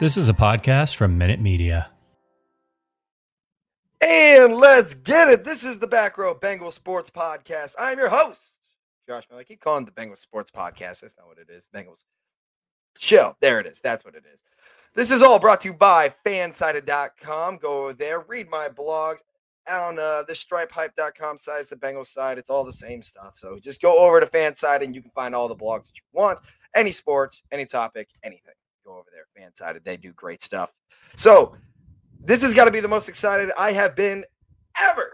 This is a podcast from Minute Media. And let's get it. This is the Back Row Bengal Sports Podcast. I'm your host, Josh Miller. I keep calling the Bengals Sports Podcast. That's not what it is. Bengals Show. There it is. That's what it is. This is all brought to you by fansided.com. Go over there, read my blogs on uh, the stripehype.com site. It's the Bengals side. It's all the same stuff. So just go over to Fanside and you can find all the blogs that you want. Any sports, any topic, anything. Go over there. fan Fansided. They do great stuff. So this has got to be the most excited I have been ever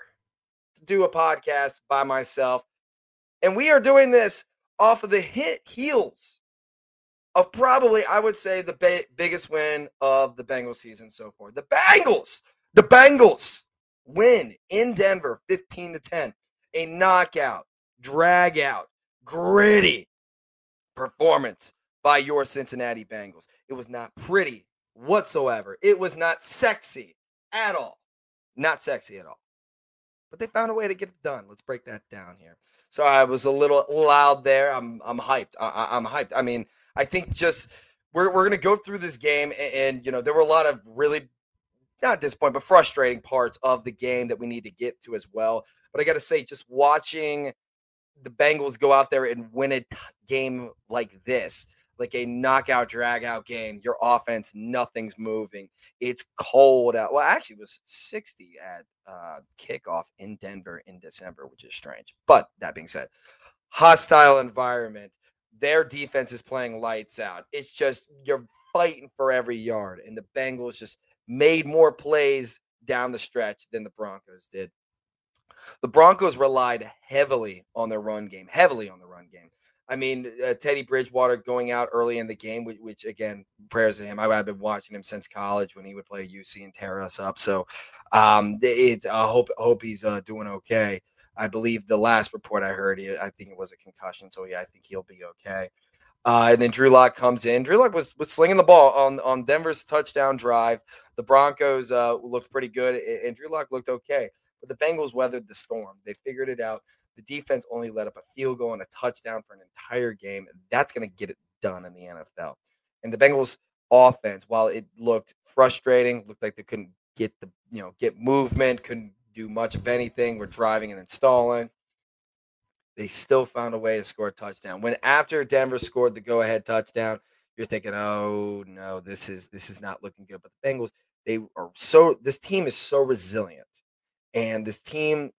to do a podcast by myself. And we are doing this off of the hit heels of probably, I would say, the ba- biggest win of the Bengals season so far. The Bengals, the Bengals win in Denver 15 to 10. A knockout, drag out, gritty performance by your Cincinnati Bengals. It was not pretty whatsoever. It was not sexy at all. Not sexy at all. But they found a way to get it done. Let's break that down here. So I was a little loud there. I'm I'm hyped. I, I'm hyped. I mean, I think just we're we're gonna go through this game, and, and you know there were a lot of really not point, but frustrating parts of the game that we need to get to as well. But I got to say, just watching the Bengals go out there and win a game like this, like a knockout, drag out game, your offense, nothing's moving. It's cold out. Well, actually, it was 60 at uh, kickoff in Denver in December, which is strange. But that being said, hostile environment. Their defense is playing lights out. It's just you're fighting for every yard, and the Bengals just made more plays down the stretch than the Broncos did. The Broncos relied heavily on their run game, heavily on the run game. I mean, uh, Teddy Bridgewater going out early in the game, which, which, again, prayers to him. I, have been watching him since college when he would play UC and tear us up. So, um, I hope hope he's uh, doing okay. I believe the last report I heard, I think it was a concussion. So yeah, I think he'll be okay. Uh, and then Drew Lock comes in. Drew Lock was, was slinging the ball on, on Denver's touchdown drive. The Broncos uh, looked pretty good, and Drew Lock looked okay. But the Bengals weathered the storm. They figured it out. The defense only let up a field goal and a touchdown for an entire game. That's going to get it done in the NFL. And the Bengals offense, while it looked frustrating, looked like they couldn't get the you know get movement, couldn't do much of anything. We're driving and installing they still found a way to score a touchdown. When after Denver scored the go-ahead touchdown, you're thinking, "Oh no, this is this is not looking good." But the Bengals, they are so this team is so resilient, and this team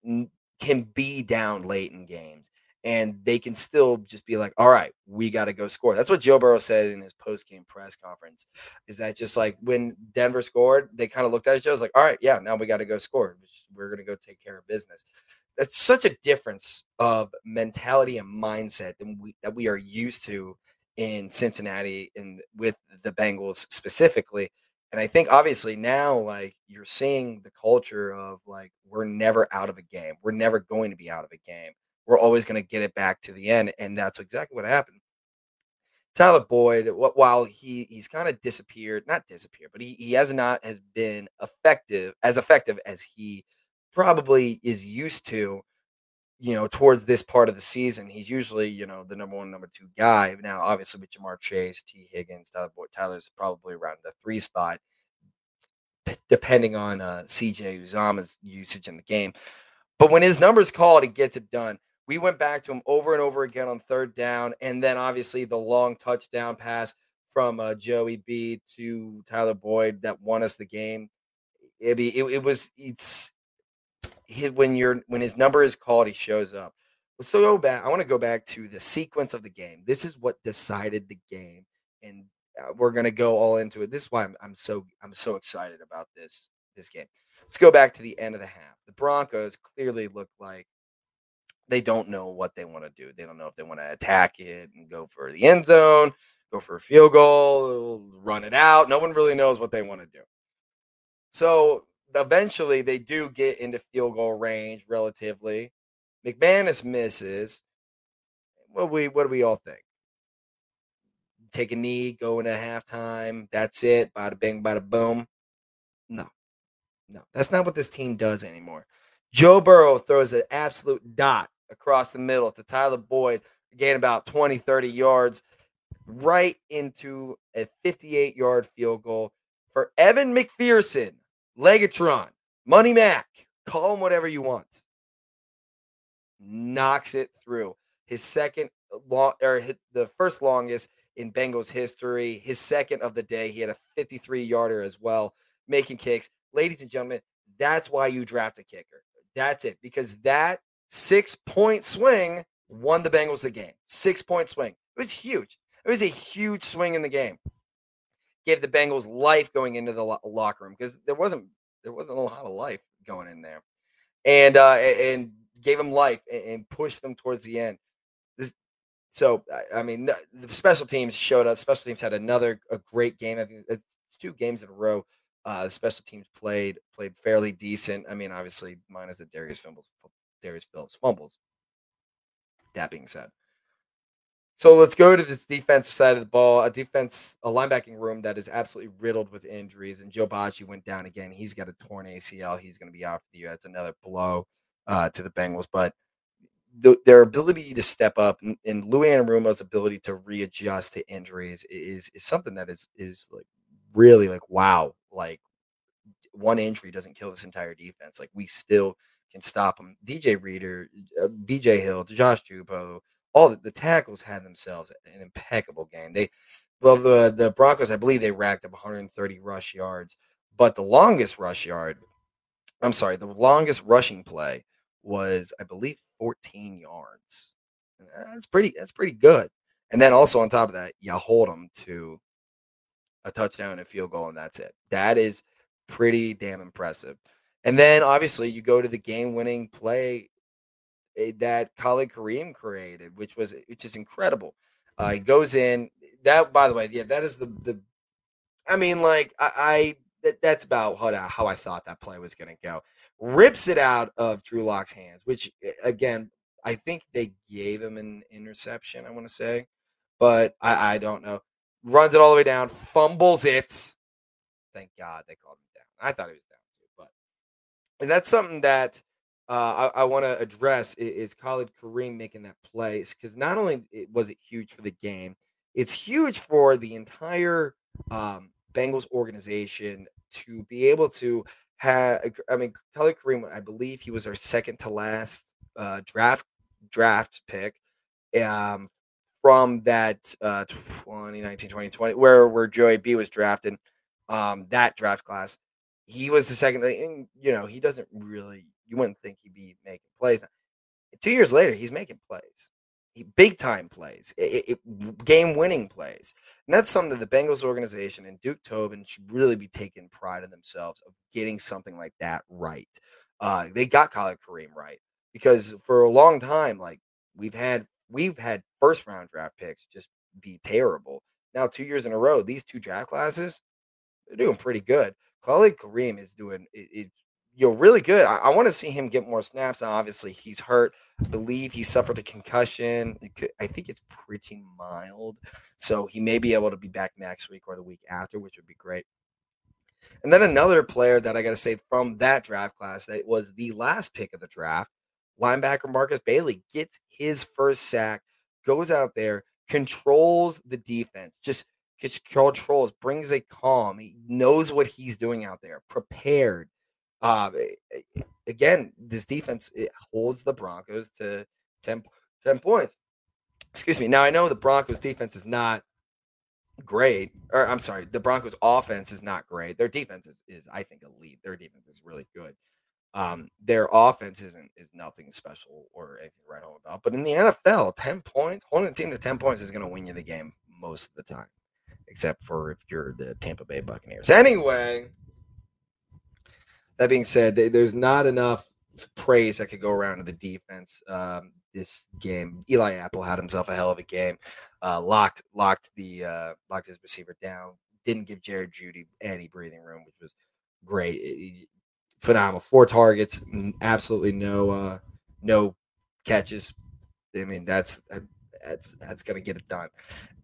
can be down late in games, and they can still just be like, "All right, we got to go score." That's what Joe Burrow said in his post-game press conference. Is that just like when Denver scored, they kind of looked at each other, was like, "All right, yeah, now we got to go score. We're going to go take care of business." that's such a difference of mentality and mindset than we that we are used to in Cincinnati and with the Bengals specifically. And I think obviously now, like you're seeing the culture of like we're never out of a game. We're never going to be out of a game. We're always going to get it back to the end, and that's exactly what happened. Tyler Boyd, while he he's kind of disappeared, not disappeared, but he he has not has been effective as effective as he probably is used to, you know, towards this part of the season. He's usually, you know, the number one, number two guy. Now, obviously, with Ja'Marr Chase, Tee Higgins, Tyler Boyd, Tyler's probably around the three spot, depending on uh, CJ Uzomah's usage in the game. But when his number's called, he gets it done. We went back to him over and over again on third down, and then obviously the long touchdown pass from uh, Joey B to Tyler Boyd that won us the game. It, it, it was it's he, when you're when his number is called, he shows up. Let's go back. I want to go back to the sequence of the game. This is what decided the game, and uh, we're gonna go all into it. This is why I'm, I'm so I'm so excited about this this game. Let's go back to the end of the half. The Broncos clearly look like they don't know what they want to do. They don't know if they want to attack it and go for the end zone, go for a field goal, run it out. No one really knows what they want to do. So eventually they do get into field goal range relatively. McManus misses. What we what do we all think? Take a knee, go into halftime. That's it. Bada bing, bada boom. No, no, that's not what this team does anymore. Joe Burrow throws an absolute dot across the middle to Tyler Boyd, again about 20, 30 yards. right into a 58 yard field goal for Evan McPherson, Legatron, Money Mac, call him whatever you want. Knocks it through. His second long or his, the first longest in Bengals history. His second of the day. He had a 53 yarder as well, making kicks. Ladies and gentlemen, that's why you draft a kicker. That's it. Because that six point swing won the Bengals the game. Six point swing. It was huge. It was a huge swing in the game. Gave the Bengals life going into the lo- locker room because there wasn't there wasn't a lot of life going in there, and uh, and gave them life and, and pushed them towards the end. This, so I mean, the, the special teams showed up. Special teams had another a great game. I think it's two games in a row. Uh, the special teams played played fairly decent. I mean, obviously, minus the Darius fumbles, Darius Phillips fumbles. That being said, so let's go to this defensive side of the ball. A defense, a linebacking room that is absolutely riddled with injuries. And Joe Bachie went down again. He's got a torn ACL. He's going to be out for the year. That's another blow uh, to the Bengals. But the, their ability to step up and, and Lou Anarumo's ability to readjust to injuries is is something that is is like really like wow. Like one injury doesn't kill this entire defense. Like we still can stop them. DJ Reader, uh, BJ Hill, Josh Tupou, all the, the tackles had themselves an impeccable game. They, well, the the Broncos, I believe they racked up 130 rush yards, but the longest rush yard, I'm sorry, the longest rushing play was, I believe, 14 yards. That's pretty. That's pretty good. And then also on top of that, you hold them to a touchdown and a field goal, and that's it. That is pretty damn impressive. And then obviously you go to the game-winning play eh, that Khalid Kareem created, which was which is incredible. Uh, he goes in. That, by the way, yeah, that is the the. I mean, like I, I that, that's about how how I thought that play was going to go. Rips it out of Drew Lock's hands, which eh, again I think they gave him an interception. I want to say, but I, I don't know. Runs it all the way down, fumbles it. Thank God they called him down. I thought he was down too, but and that's something that uh, I, I want to address is, is Khalid Kareem making that play because not only was it huge for the game, it's huge for the entire um, Bengals organization to be able to have. I mean, Khalid Kareem, I believe he was our second to last uh, draft draft pick um, from that uh, 2019 2020 where where Joey B was drafted um, that draft class he was the second and, you know he doesn't really you wouldn't think he'd be making plays. Two years later he's making plays. He, big time plays game winning plays. And that's something that the Bengals organization and Duke Tobin should really be taking pride in themselves of getting something like that right. Uh, they got Khalid Kareem right because for a long time, like we've had we've had first round draft picks just be terrible. Now, two years in a row, these two draft classes, they're doing pretty good. Khalid Kareem is doing it, it you know, really good. I, I want to see him get more snaps. Now, obviously, he's hurt. I believe he suffered a concussion. Could, I think it's pretty mild. So he may be able to be back next week or the week after, which would be great. And then another player that I got to say from that draft class that was the last pick of the draft linebacker Markus Bailey gets his first sack, goes out there, controls the defense, just just controls, brings a calm. He knows what he's doing out there, prepared. Uh, again, this defense it holds the Broncos to 10, 10 points. Excuse me. Now I know the Broncos defense is not great, or I'm sorry, the Broncos offense is not great. Their defense is, is I think elite. Their defense is really good. Um, their offense isn't is nothing special or anything right home about. But in the NFL, 10 points, holding a team to 10 points is going to win you the game most of the time, except for if you're the Tampa Bay Buccaneers. Anyway, that being said, there's not enough praise that could go around to the defense um, this game. Eli Apple had himself a hell of a game. Uh, locked locked the uh, locked his receiver down. Didn't give Jared Jeudy any breathing room, which was great phenomenal. Four targets, absolutely no uh, no catches. I mean, that's that's that's gonna get it done.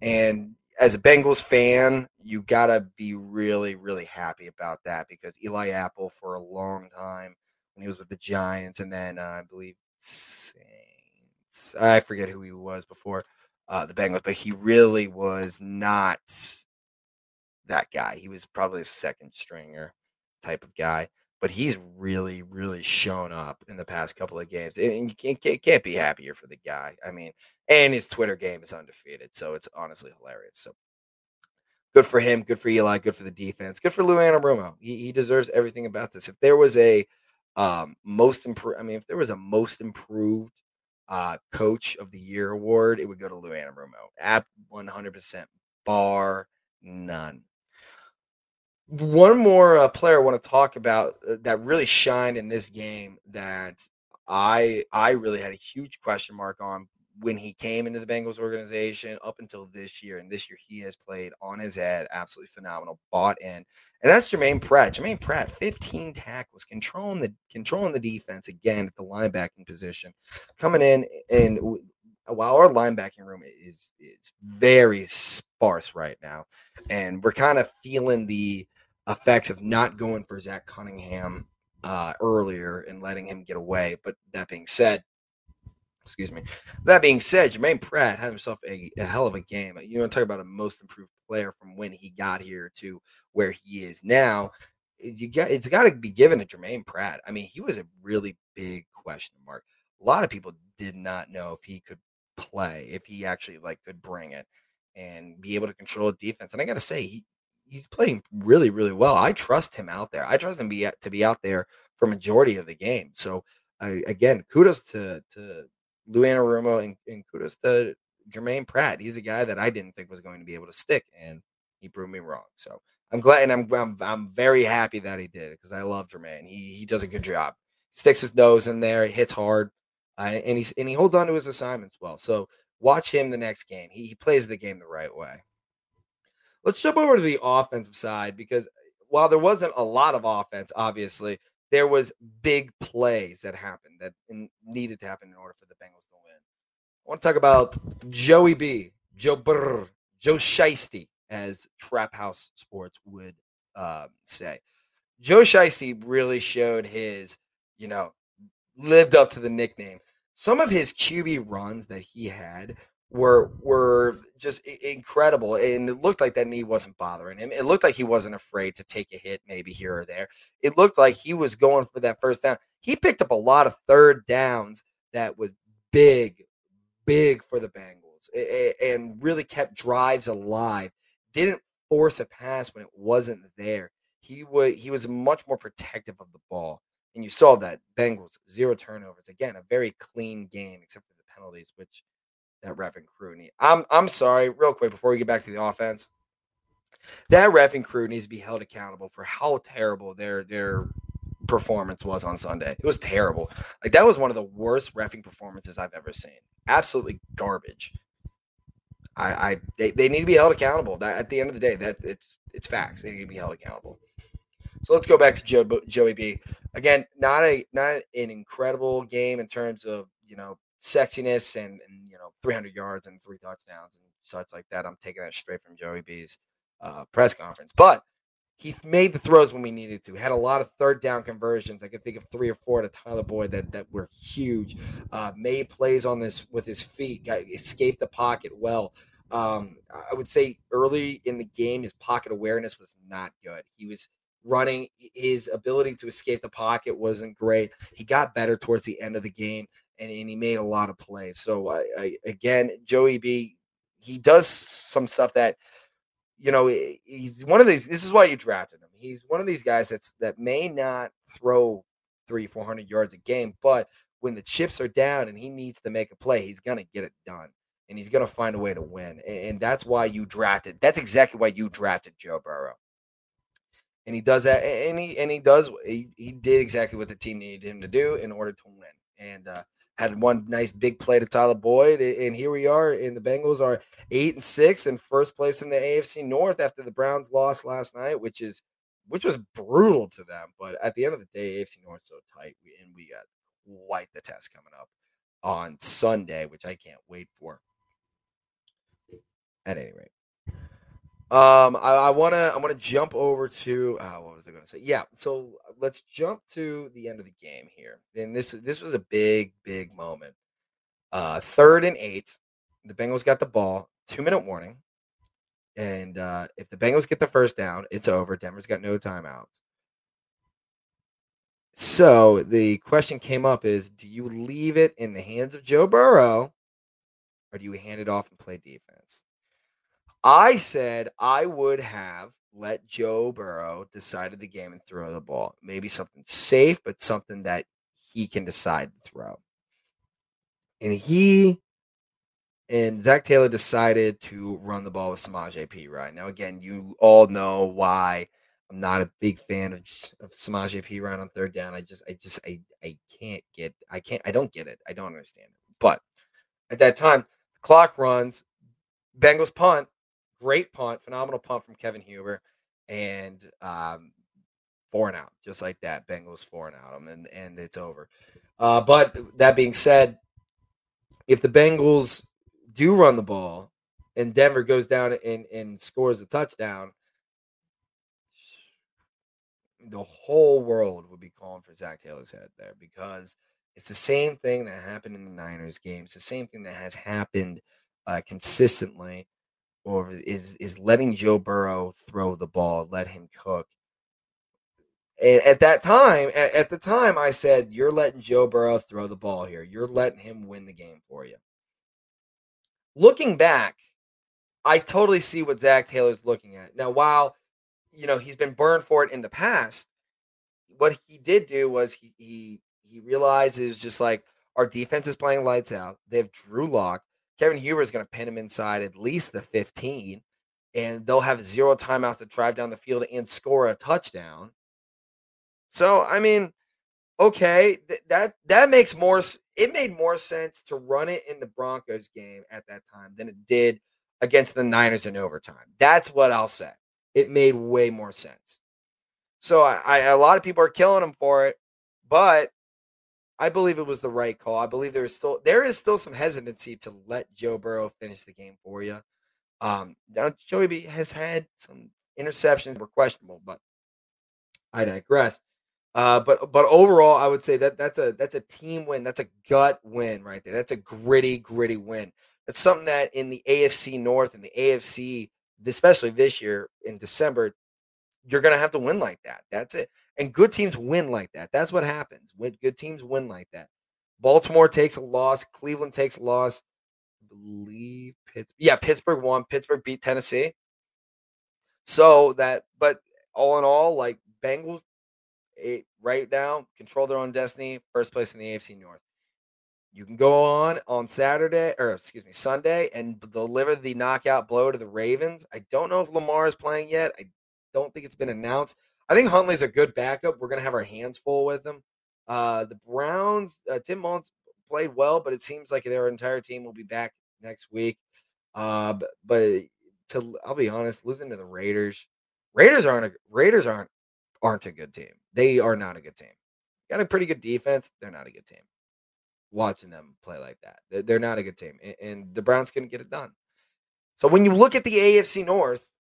And as a Bengals fan, you gotta be really really happy about that because Eli Apple for a long time when he was with the Giants, and then uh, I believe Saints, I forget who he was before. uh, the Bengals, but he really was not that guy. He was probably a second stringer type of guy, but he's really, really shown up in the past couple of games, and you can't, can't be happier for the guy. I mean, and his Twitter game is undefeated, so it's honestly hilarious. So good for him, good for Eli, good for the defense, good for Lou Anarumo. He, he deserves everything about this. If there was a um, most improved, I mean, if there was a most improved uh, coach of the year award, it would go to Lou Anarumo. At 100%, bar none. One more uh, player I want to talk about uh, that really shined in this game that I I really had a huge question mark on when he came into the Bengals organization up until this year, and this year he has played on his head, absolutely phenomenal, bought in, and that's Jermaine Pratt. Jermaine Pratt, 15 tackles, controlling the controlling the defense again at the linebacking position, coming in and while our linebacking room is is very sparse right now, and we're kind of feeling the effects of not going for Zach Cunningham uh, earlier and letting him get away. But that being said, excuse me. That being said, Jermaine Pratt had himself a, a hell of a game. You want to talk about a most improved player from when he got here to where he is now. You got it's got to be given to Jermaine Pratt. I mean, he was a really big question mark. A lot of people did not know if he could play, if he actually like could bring it and be able to control a defense. And I got to say, he he's playing really, really well. I trust him out there. I trust him be to be out there for majority of the game. So again, kudos to to Lou Anarumo and, and kudos to Jermaine Pratt. He's a guy that I didn't think was going to be able to stick, and he proved me wrong. So I'm glad, and I'm I'm, I'm very happy that he did because I love Jermaine. He he does a good job. Sticks his nose in there, hits hard, uh, and he's and he holds on to his assignments well. So watch him the next game. He he plays the game the right way. Let's jump over to the offensive side because while there wasn't a lot of offense, obviously there was big plays that happened that needed to happen in order for the Bengals to win. I want to talk about Joey B, Joe Brr, Joe Shiesty, as Trap House Sports would uh, say. Joe Shiesty really showed his, you know, lived up to the nickname. Some of his QB runs that he had were were just incredible and it looked like that knee wasn't bothering him. It looked like he wasn't afraid to take a hit maybe here or there. It looked like he was going for that first down. He picked up a lot of third downs that was big big for the bengals and really kept drives alive. Didn't force a pass when it wasn't there. He was he was much more protective of the ball and you saw that bengals zero turnovers. Again a very clean game except for the penalties which that ref and crew need. I'm I'm sorry, real quick before we get back to the offense. That ref and crew needs to be held accountable for how terrible their their performance was on Sunday. It was terrible. Like that was one of the worst refing performances I've ever seen. Absolutely garbage. I, I they, they need to be held accountable. That at the end of the day, that it's it's facts. They need to be held accountable. So let's go back to Joe, Joey B. Again, not a not an incredible game in terms of you know sexiness and, and you know 300 yards and three touchdowns and such like that. I'm taking that straight from Joey B's uh, press conference, but he made the throws when we needed to. Had a lot of third down conversions. I can think of three or four to Tyler Boyd that that were huge. Uh, made plays on this with his feet. Got, escaped the pocket well. Um, I would say early in the game, his pocket awareness was not good. He was running. His ability to escape the pocket wasn't great. He got better towards the end of the game and, and he made a lot of plays. So I, I, again, Joey B, he does some stuff that you know he's one of these. This is why you drafted him. He's one of these guys that's that may not throw three, four hundred yards a game, but when the chips are down and he needs to make a play, he's gonna get it done. And he's gonna find a way to win. And that's why you drafted. That's exactly why you drafted Joe Burrow and he does that and he and he does he, he did exactly what the team needed him to do in order to win and uh, had one nice big play to Tyler Boyd, and here we are. And the Bengals are eight and six in first place in the AFC North after the Browns lost last night, which is which was brutal to them. But at the end of the day, AFC North so tight, and we got quite the test coming up on Sunday, which I can't wait for. At any rate. Um, I, I, want to I want to jump over to uh, what was I to say? Yeah, so let's jump to the end of the game here. And this this was a big big moment. Uh, third and eight. The Bengals got the ball, two minute warning. And uh, if the Bengals get the first down, it's over. Denver's got no timeouts. So the question came up is do you leave it in the hands of Joe Burrow or do you hand it off and play defense? I said I would have let Joe Burrow decide the game and throw the ball. Maybe something safe, but something that he can decide to throw. And he and Zac Taylor decided to run the ball with Samaje Perine. Now, again, you all know why I'm not a big fan of, of Samaje Perine on third down. I just, I just, I, I can't get, I can't, I don't get it. I don't understand it. But at that time, the clock runs. Bengals punt, great punt, phenomenal punt from Kevin Huber, and um, four and out, just like that. Bengals four and out, and and it's over. Uh, but that being said, if the Bengals do run the ball and Denver goes down and, and scores a touchdown, the whole world would be calling for Zac Taylor's head there because it's the same thing that happened in the Niners game. It's the same thing that has happened uh, consistently, or is is letting Joe Burrow throw the ball, let him cook. And at that time, at, at the time, I said, "You're letting Joe Burrow throw the ball here. You're letting him win the game for you." looking back, I totally see what Zac Taylor's looking at. Now, while you know he's been burned for it in the past, what he did do was he he he realized it was just like our defense is playing lights out. They have Drew Lock. Kevin Huber is going to pin him inside at least the 15, and they'll have zero timeouts to drive down the field and score a touchdown. So, I mean, okay, th- that that makes more. It made more sense to run it in the Broncos game at that time than it did against the Niners in overtime. That's what I'll say. It made way more sense. So I, I a lot of people are killing him for it, but I believe it was the right call. I believe there is still there is still some hesitancy to let Joe Burrow finish the game for you. Um, now Joey B has had some interceptions were questionable, but I digress. Uh, but but overall, I would say that that's a that's a team win. That's a gut win right there. That's a gritty, gritty win. That's something that in the AFC North and the AFC, especially this year in December, you're gonna have to win like that. That's it. And good teams win like that. That's what happens. When good teams win like that. Baltimore takes a loss. Cleveland takes a loss. I believe Pittsburgh. Yeah, Pittsburgh won. Pittsburgh beat Tennessee. So that, but all in all, like Bengals eight, right now, control their own destiny, first place in the AFC North. You can go on on Saturday, or excuse me, Sunday, and deliver the knockout blow to the Ravens. I don't know if Lamar is playing yet. I don't think it's been announced. I think Huntley's a good backup. We're going to have our hands full with him. Uh, the Browns, uh, Tim Mullens played well, but it seems like their entire team will be back next week. Uh, but, but to I'll be honest, losing to the Raiders, Raiders aren't a, Raiders aren't aren't a good team. They are not a good team. Got a pretty good defense. They're not a good team. Watching them play like that, they're not a good team, and the Browns can get it done. So when you look at the AFC North,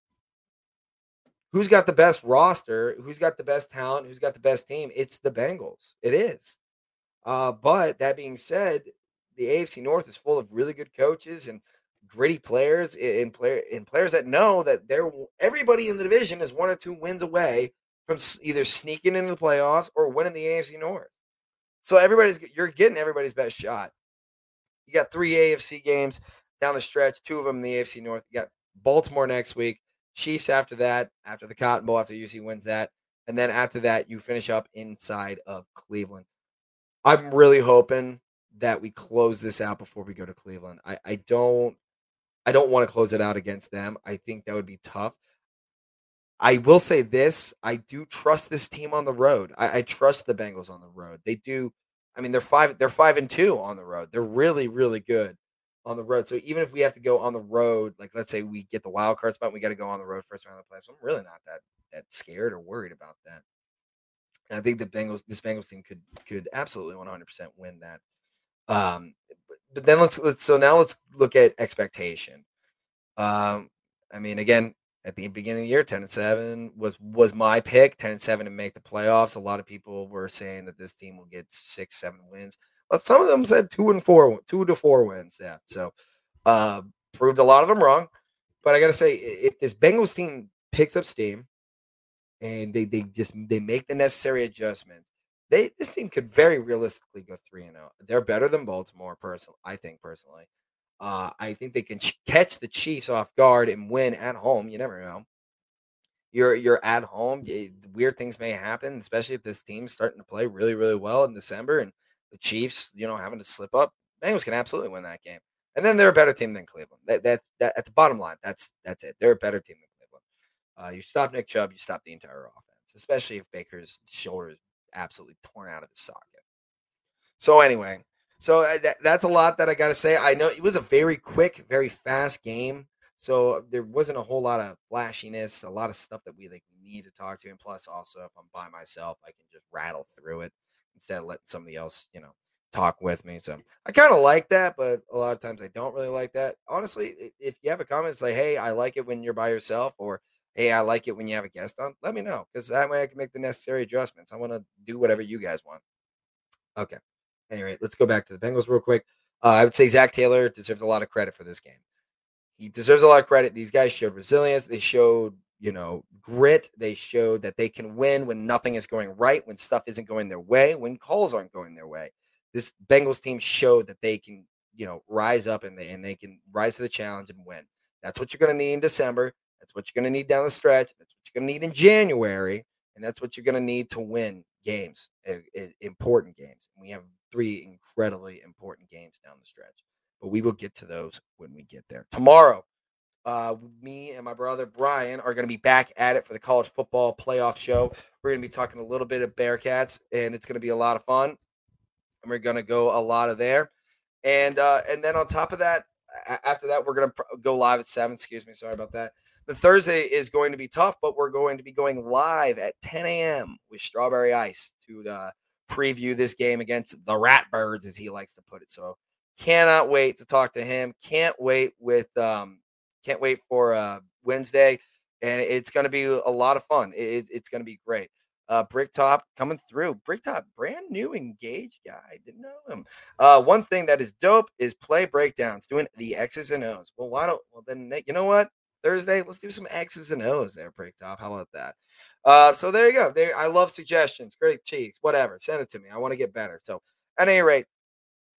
who's got the best roster? Who's got the best talent? Who's got the best team? It's the Bengals. It is. Uh, but that being said, the AFC North is full of really good coaches and gritty players and player players that know that they're everybody in the division is one or two wins away from either sneaking into the playoffs or winning the AFC North. So everybody's you're getting everybody's best shot. You got three AFC games down the stretch, two of them in the AFC North. You got Baltimore next week, Chiefs after that, after the Cotton Bowl, after UC wins that, and then after that you finish up inside of Cleveland. I'm really hoping that we close this out before we go to Cleveland. I, I don't I don't want to close it out against them. I think that would be tough. I will say this: I do trust this team on the road. I, I, trust the Bengals on the road. They do. I mean, they're five. They're five and two on the road. They're really, really good on the road. So even if we have to go on the road, like let's say we get the wild card spot, we got to go on the road first round of the playoffs. I'm really not that that scared or worried about that. And I think the Bengals, this Bengals team could could absolutely 100 percent win that. Um, but, but then let's let's so now let's look at expectation. Um, I mean, again, at the beginning of the year, 10 and 7 was was my pick, 10 and 7 to make the playoffs. A lot of people were saying that this team will get six, seven wins. But some of them said two and four, two to four wins. Yeah. So Uh, proved a lot of them wrong. But I got to say, if this Bengals team picks up steam and they, they just they make the necessary adjustments, they this team could very realistically go three and out. They're better than Baltimore, personally. I think personally. Uh, I think they can ch- catch the Chiefs off guard and win at home. You never know. You're you're at home. Weird things may happen, especially if this team's starting to play really really well in December and the Chiefs, you know, having to slip up. Bengals can absolutely win that game. And then they're a better team than Cleveland. That, that's that at the bottom line. That's that's it. They're a better team than Cleveland. Uh, you stop Nick Chubb, you stop the entire offense, especially if Baker's shoulder is absolutely torn out of his socket. So anyway, so uh, that, that's a lot that I got to say. I know it was a very quick, very fast game. So there wasn't a whole lot of flashiness, a lot of stuff that we like need to talk to. And plus, also, if I'm by myself, I can just rattle through it instead of letting somebody else, you know, talk with me. So I kind of like that, but a lot of times I don't really like that. Honestly, if you have a comment, say, hey, I like it when you're by yourself, or hey, I like it when you have a guest on, let me know because that way I can make the necessary adjustments. I want to do whatever you guys want. Okay. Anyway, let's go back to the Bengals real quick. Uh, I would say Zac Taylor deserves a lot of credit for this game. He deserves a lot of credit. These guys showed resilience. They showed, you know, grit. They showed that they can win when nothing is going right, when stuff isn't going their way, when calls aren't going their way. This Bengals team showed that they can, you know, rise up and they and they can rise to the challenge and win. That's what you're going to need in December. That's what you're going to need down the stretch. That's what you're going to need in January, and that's what you're going to need to win games, eh, eh, important games. And we have three incredibly important games down the stretch. But we will get to those when we get there. Tomorrow, uh, me and my brother Brian are going to be back at it for the college football playoff show. We're going to be talking a little bit of Bearcats, and it's going to be a lot of fun. And we're going to go a lot of there. And uh, and then on top of that, after that, we're going to go live at seven. Excuse me, sorry about that. The Thursday is going to be tough, but we're going to be going live at 10 a.m. with Strawberry Ice to uh, preview this game against the Ratbirds, as he likes to put it. So cannot wait to talk to him. Can't wait with um, can't wait for uh, Wednesday, and it's going to be a lot of fun. It, it's going to be great. Uh, Bricktop coming through. Bricktop, brand new engaged guy. Didn't know him. Uh, one thing that is dope is play breakdowns, doing the X's and O's. Well, why don't? Well, then you know what? Thursday, let's do some X's and O's there, Bricktop. How about that? Uh, so there you go. There, I love suggestions, critiques, whatever. Send it to me. I want to get better. So at any rate,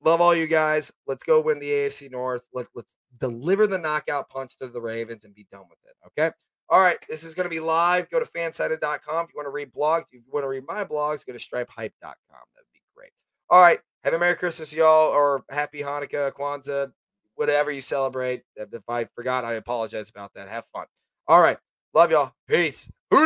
love all you guys. Let's go win the AFC North. Let, let's deliver the knockout punch to the Ravens and be done with it. Okay. All right. This is going to be live. Go to fansided.com if you want to read blogs. If you want to read my blogs, go to stripehype.com. That would be great. All right. Have a Merry Christmas, y'all, or Happy Hanukkah, Kwanzaa, whatever you celebrate. If I forgot, I apologize about that. Have fun. All right. Love y'all. Peace. Who